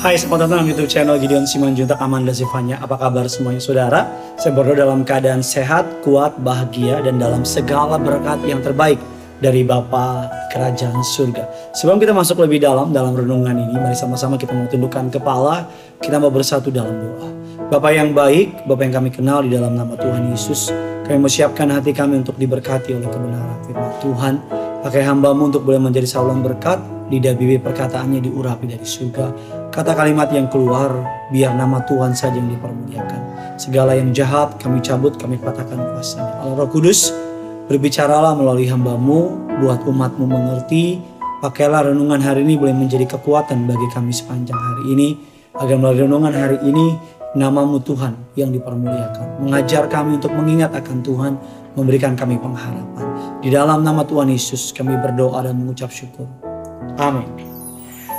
Hai, selamat datang di YouTube channel Gideon Simanjuntak Amanda Zivanya. Apa kabar semuanya saudara? Saya berdoa dalam keadaan sehat, kuat, bahagia, dan dalam segala berkat yang terbaik dari Bapa Kerajaan Surga. Sebelum kita masuk lebih dalam dalam renungan ini, mari sama-sama kita mau tundukkan kepala, kita mau bersatu dalam doa. Bapak yang baik, Bapak yang kami kenal di dalam nama Tuhan Yesus, kami mau siapkan hati kami untuk diberkati oleh kebenaran firman Tuhan. Pakai hambamu untuk boleh menjadi saluran berkat, lidah bibir perkataannya diurapi dari surga. Kata kalimat yang keluar, biar nama Tuhan saja yang dipermuliakan. Segala yang jahat kami cabut, kami patahkan kuasanya. Allah Roh Kudus, berbicaralah melalui hambamu, buat umatmu mengerti. Pakailah renungan hari ini boleh menjadi kekuatan bagi kami sepanjang hari ini. Agar melalui renungan hari ini, namamu Tuhan yang dipermuliakan. Mengajar kami untuk mengingat akan Tuhan, memberikan kami pengharapan. Di dalam nama Tuhan Yesus kami berdoa dan mengucap syukur. Amin.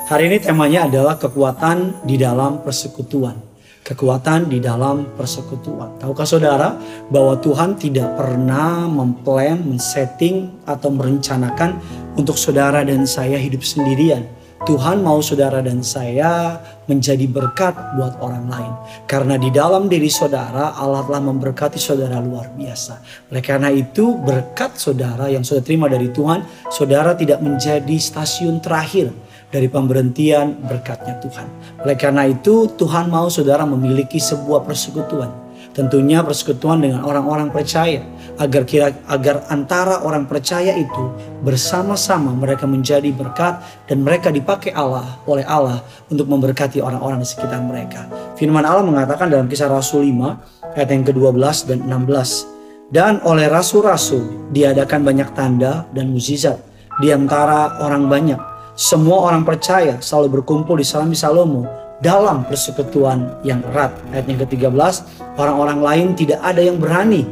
Hari ini temanya adalah kekuatan di dalam persekutuan. Kekuatan di dalam persekutuan. Tahukah saudara bahwa Tuhan tidak pernah memplan, men-setting atau merencanakan untuk saudara dan saya hidup sendirian Tuhan mau saudara dan saya menjadi berkat buat orang lain. Karena di dalam diri saudara Allah telah memberkati saudara luar biasa. Oleh karena itu berkat saudara yang sudah terima dari Tuhan, saudara tidak menjadi stasiun terakhir dari pemberhentian berkatnya Tuhan. Oleh karena itu Tuhan mau saudara memiliki sebuah persekutuan Tentunya persekutuan dengan orang-orang percaya agar kira agar antara orang percaya itu bersama-sama mereka menjadi berkat dan mereka dipakai Allah oleh Allah untuk memberkati orang-orang di sekitar mereka. Firman Allah mengatakan dalam Kisah Rasul 5 ayat yang ke-12 dan 16 dan oleh rasul-rasul diadakan banyak tanda dan mukjizat di antara orang banyak. Semua orang percaya selalu berkumpul di Salami Salomo dalam persekutuan yang erat. Ayat yang ke-13, orang-orang lain tidak ada yang berani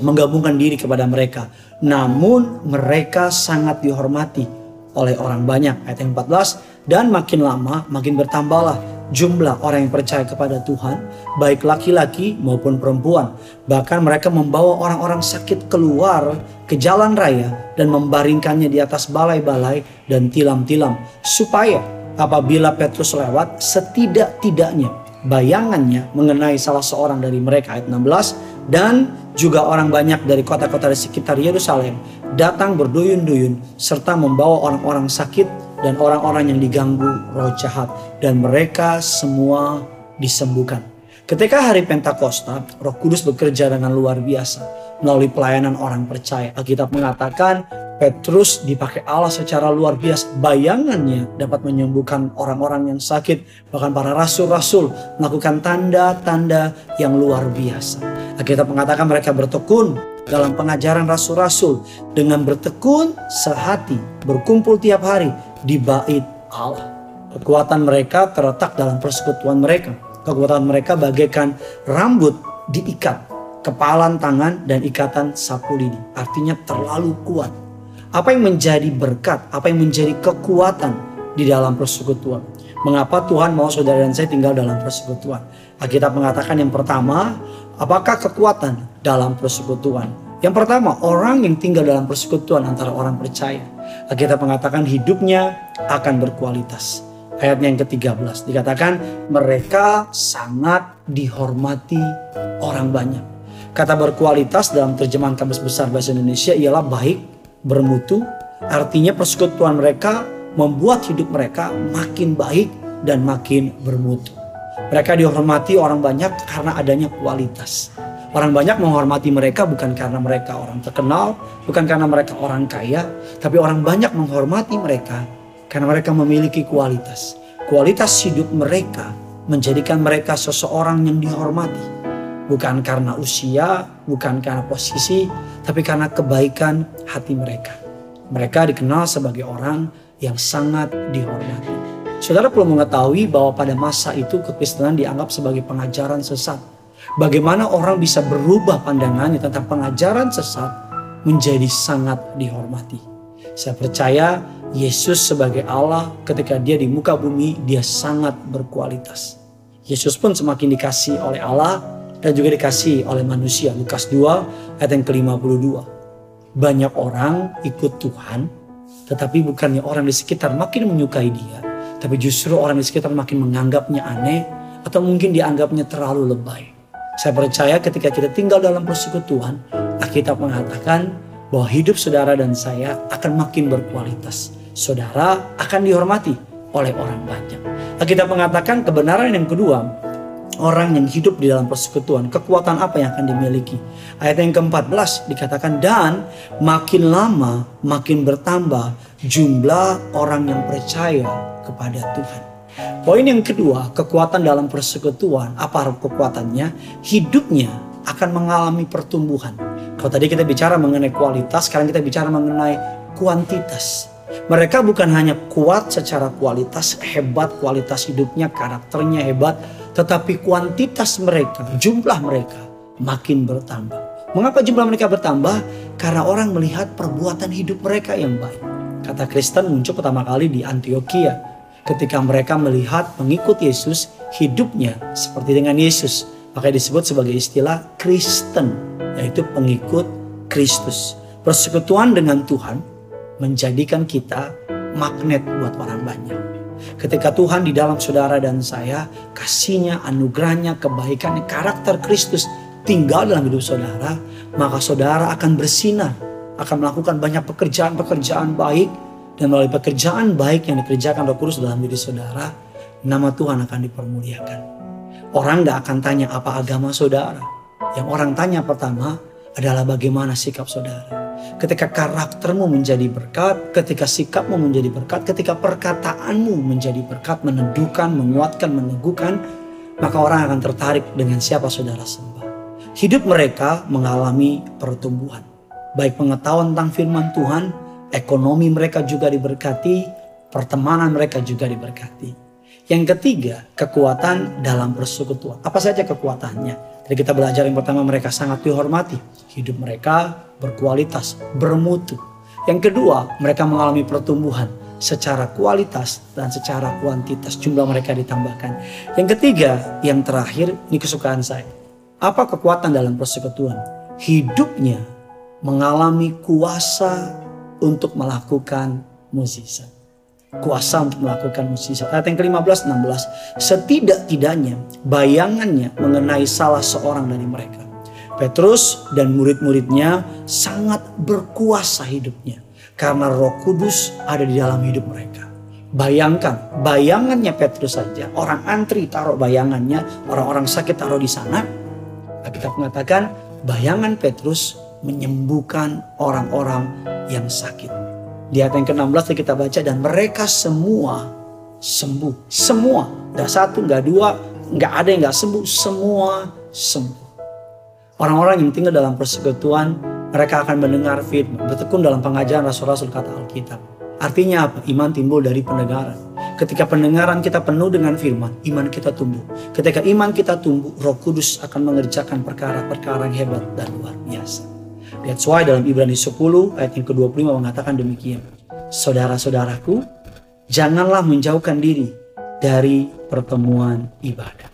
menggabungkan diri kepada mereka. Namun mereka sangat dihormati oleh orang banyak. Ayat yang 14, dan makin lama makin bertambahlah jumlah orang yang percaya kepada Tuhan, baik laki-laki maupun perempuan. Bahkan mereka membawa orang-orang sakit keluar ke jalan raya dan membaringkannya di atas balai-balai dan tilam-tilam supaya apabila Petrus lewat setidak-tidaknya bayangannya mengenai salah seorang dari mereka ayat 16 dan juga orang banyak dari kota-kota di sekitar Yerusalem datang berduyun-duyun serta membawa orang-orang sakit dan orang-orang yang diganggu roh jahat dan mereka semua disembuhkan. Ketika hari Pentakosta, Roh Kudus bekerja dengan luar biasa melalui pelayanan orang percaya. Alkitab mengatakan Petrus dipakai Allah secara luar biasa. Bayangannya dapat menyembuhkan orang-orang yang sakit. Bahkan para rasul-rasul melakukan tanda-tanda yang luar biasa. Kita mengatakan mereka bertekun dalam pengajaran rasul-rasul. Dengan bertekun sehati, berkumpul tiap hari di bait Allah. Kekuatan mereka terletak dalam persekutuan mereka. Kekuatan mereka bagaikan rambut diikat kepalan tangan dan ikatan sapu lidi. Artinya terlalu kuat apa yang menjadi berkat, apa yang menjadi kekuatan di dalam persekutuan. Mengapa Tuhan mau saudara dan saya tinggal dalam persekutuan? Alkitab mengatakan yang pertama, apakah kekuatan dalam persekutuan? Yang pertama, orang yang tinggal dalam persekutuan antara orang percaya. Alkitab mengatakan hidupnya akan berkualitas. Ayatnya yang ke-13 dikatakan mereka sangat dihormati orang banyak. Kata berkualitas dalam terjemahan kamus besar bahasa Indonesia ialah baik, bermutu, artinya persekutuan mereka membuat hidup mereka makin baik dan makin bermutu. Mereka dihormati orang banyak karena adanya kualitas. Orang banyak menghormati mereka bukan karena mereka orang terkenal, bukan karena mereka orang kaya, tapi orang banyak menghormati mereka karena mereka memiliki kualitas. Kualitas hidup mereka menjadikan mereka seseorang yang dihormati bukan karena usia, bukan karena posisi, tapi karena kebaikan hati mereka. Mereka dikenal sebagai orang yang sangat dihormati. Saudara perlu mengetahui bahwa pada masa itu kekristenan dianggap sebagai pengajaran sesat. Bagaimana orang bisa berubah pandangannya tentang pengajaran sesat menjadi sangat dihormati. Saya percaya Yesus sebagai Allah ketika dia di muka bumi dia sangat berkualitas. Yesus pun semakin dikasih oleh Allah dan juga dikasih oleh manusia. Lukas 2 ayat yang ke-52. Banyak orang ikut Tuhan, tetapi bukannya orang di sekitar makin menyukai dia, Tapi justru orang di sekitar makin menganggapnya aneh atau mungkin dianggapnya terlalu lebay. Saya percaya ketika kita tinggal dalam persekutuan, Alkitab mengatakan bahwa hidup saudara dan saya akan makin berkualitas. Saudara akan dihormati oleh orang banyak. Alkitab mengatakan kebenaran yang kedua, orang yang hidup di dalam persekutuan, kekuatan apa yang akan dimiliki. Ayat yang ke-14 dikatakan, dan makin lama makin bertambah jumlah orang yang percaya kepada Tuhan. Poin yang kedua, kekuatan dalam persekutuan. Apa kekuatannya? Hidupnya akan mengalami pertumbuhan. Kalau tadi kita bicara mengenai kualitas, sekarang kita bicara mengenai kuantitas. Mereka bukan hanya kuat secara kualitas, hebat kualitas hidupnya, karakternya hebat, tetapi kuantitas mereka, jumlah mereka makin bertambah. Mengapa jumlah mereka bertambah? Karena orang melihat perbuatan hidup mereka yang baik. Kata Kristen muncul pertama kali di Antioquia ketika mereka melihat pengikut Yesus hidupnya seperti dengan Yesus. Maka disebut sebagai istilah Kristen, yaitu pengikut Kristus. Persekutuan dengan Tuhan menjadikan kita magnet buat orang banyak. Ketika Tuhan di dalam saudara dan saya, kasihnya, anugerahnya, kebaikannya, karakter Kristus tinggal dalam hidup saudara, maka saudara akan bersinar, akan melakukan banyak pekerjaan-pekerjaan baik, dan melalui pekerjaan baik yang dikerjakan Roh Kudus dalam diri saudara, nama Tuhan akan dipermuliakan. Orang gak akan tanya apa agama saudara. Yang orang tanya pertama adalah bagaimana sikap saudara. Ketika karaktermu menjadi berkat, ketika sikapmu menjadi berkat, ketika perkataanmu menjadi berkat, meneduhkan, menguatkan, meneguhkan, maka orang akan tertarik dengan siapa saudara sembah. Hidup mereka mengalami pertumbuhan. Baik pengetahuan tentang firman Tuhan, ekonomi mereka juga diberkati, pertemanan mereka juga diberkati. Yang ketiga, kekuatan dalam persekutuan. Apa saja kekuatannya? Jadi kita belajar yang pertama mereka sangat dihormati. Hidup mereka berkualitas, bermutu. Yang kedua, mereka mengalami pertumbuhan secara kualitas dan secara kuantitas jumlah mereka ditambahkan. Yang ketiga, yang terakhir, ini kesukaan saya. Apa kekuatan dalam persekutuan? Hidupnya mengalami kuasa untuk melakukan mukjizat. Kuasa untuk melakukan mukjizat. Ayat yang ke-15 16. Setidak-tidaknya bayangannya mengenai salah seorang dari mereka. Petrus dan murid-muridnya sangat berkuasa hidupnya karena Roh Kudus ada di dalam hidup mereka. Bayangkan, bayangannya Petrus saja, orang antri taruh bayangannya, orang-orang sakit taruh di sana. Kita mengatakan bayangan Petrus menyembuhkan orang-orang yang sakit. Di ayat yang ke-16 kita baca dan mereka semua sembuh. Semua. Gak satu, gak dua, gak ada yang gak sembuh. Semua sembuh. Orang-orang yang tinggal dalam persekutuan, mereka akan mendengar firman. Bertekun dalam pengajaran rasul-rasul kata Alkitab. Artinya apa? Iman timbul dari pendengaran. Ketika pendengaran kita penuh dengan firman, iman kita tumbuh. Ketika iman kita tumbuh, roh kudus akan mengerjakan perkara-perkara yang hebat dan luar biasa. That's why dalam Ibrani 10 ayat yang ke-25 mengatakan demikian. Saudara-saudaraku, janganlah menjauhkan diri dari pertemuan ibadah.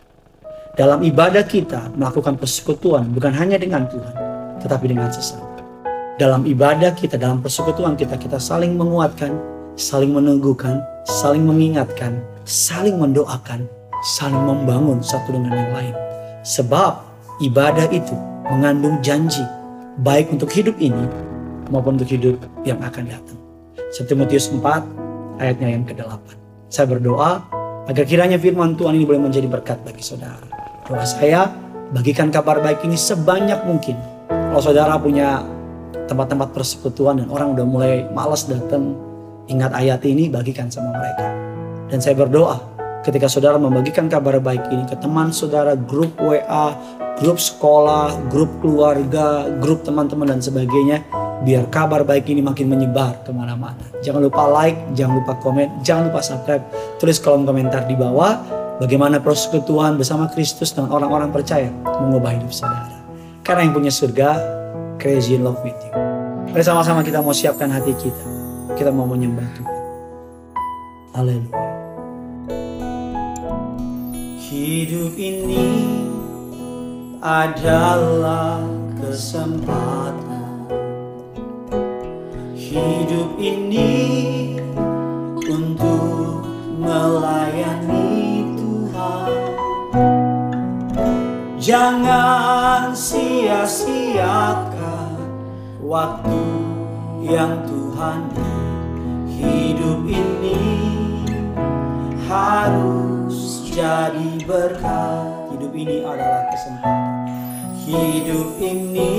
Dalam ibadah kita melakukan persekutuan bukan hanya dengan Tuhan, tetapi dengan sesama. Dalam ibadah kita, dalam persekutuan kita, kita saling menguatkan, saling meneguhkan, saling mengingatkan, saling mendoakan, saling membangun satu dengan yang lain. Sebab ibadah itu mengandung janji baik untuk hidup ini maupun untuk hidup yang akan datang. 1 Timotius 4 ayatnya yang ke-8. Saya berdoa agar kiranya firman Tuhan ini boleh menjadi berkat bagi saudara. Doa saya bagikan kabar baik ini sebanyak mungkin. Kalau saudara punya tempat-tempat persekutuan dan orang udah mulai malas datang, ingat ayat ini bagikan sama mereka. Dan saya berdoa ketika saudara membagikan kabar baik ini ke teman saudara, grup WA, grup sekolah, grup keluarga, grup teman-teman dan sebagainya, biar kabar baik ini makin menyebar ke mana-mana. Jangan lupa like, jangan lupa komen, jangan lupa subscribe. Tulis kolom komentar di bawah bagaimana persekutuan bersama Kristus dengan orang-orang percaya mengubah hidup saudara. Karena yang punya surga, crazy in love with you. Mari sama-sama kita mau siapkan hati kita. Kita mau menyembah Tuhan. Haleluya. Hidup ini adalah kesempatan Hidup ini untuk melayani Tuhan. Jangan sia-siakan waktu yang Tuhan. Hidup ini harus jadi berkat. Hidup ini adalah kesempatan. Hidup ini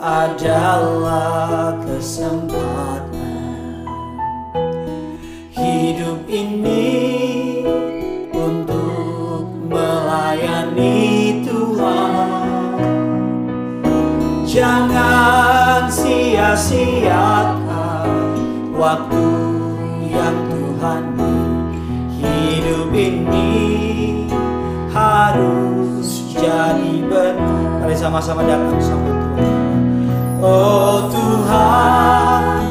adalah kesempatan. Hidup ini untuk melayani Tuhan. Jangan sia-siakan waktu ini harus jadi benar. Mari sama-sama datang sama Tuhan. Oh Tuhan,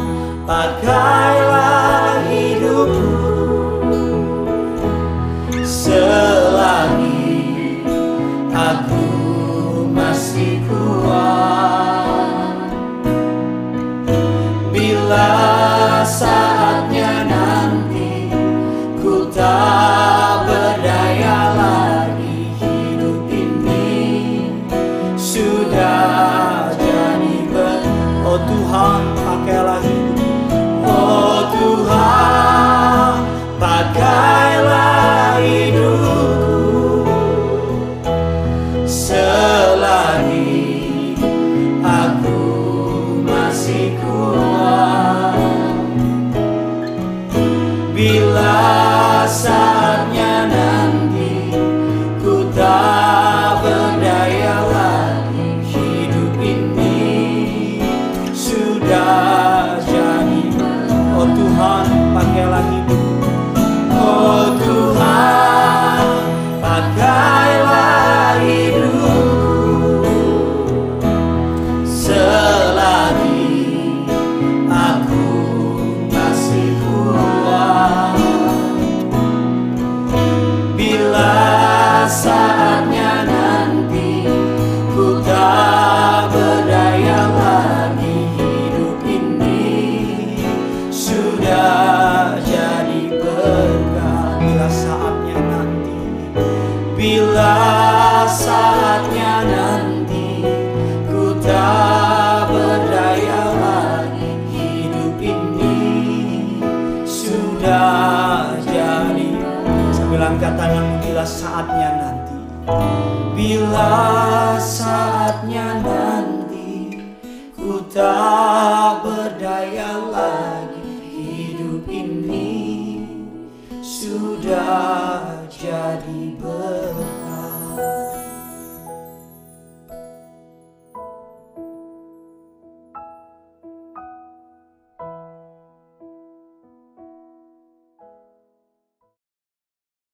pakailah hidupku selagi aku masih kuat. Bila saatnya nanti ku tak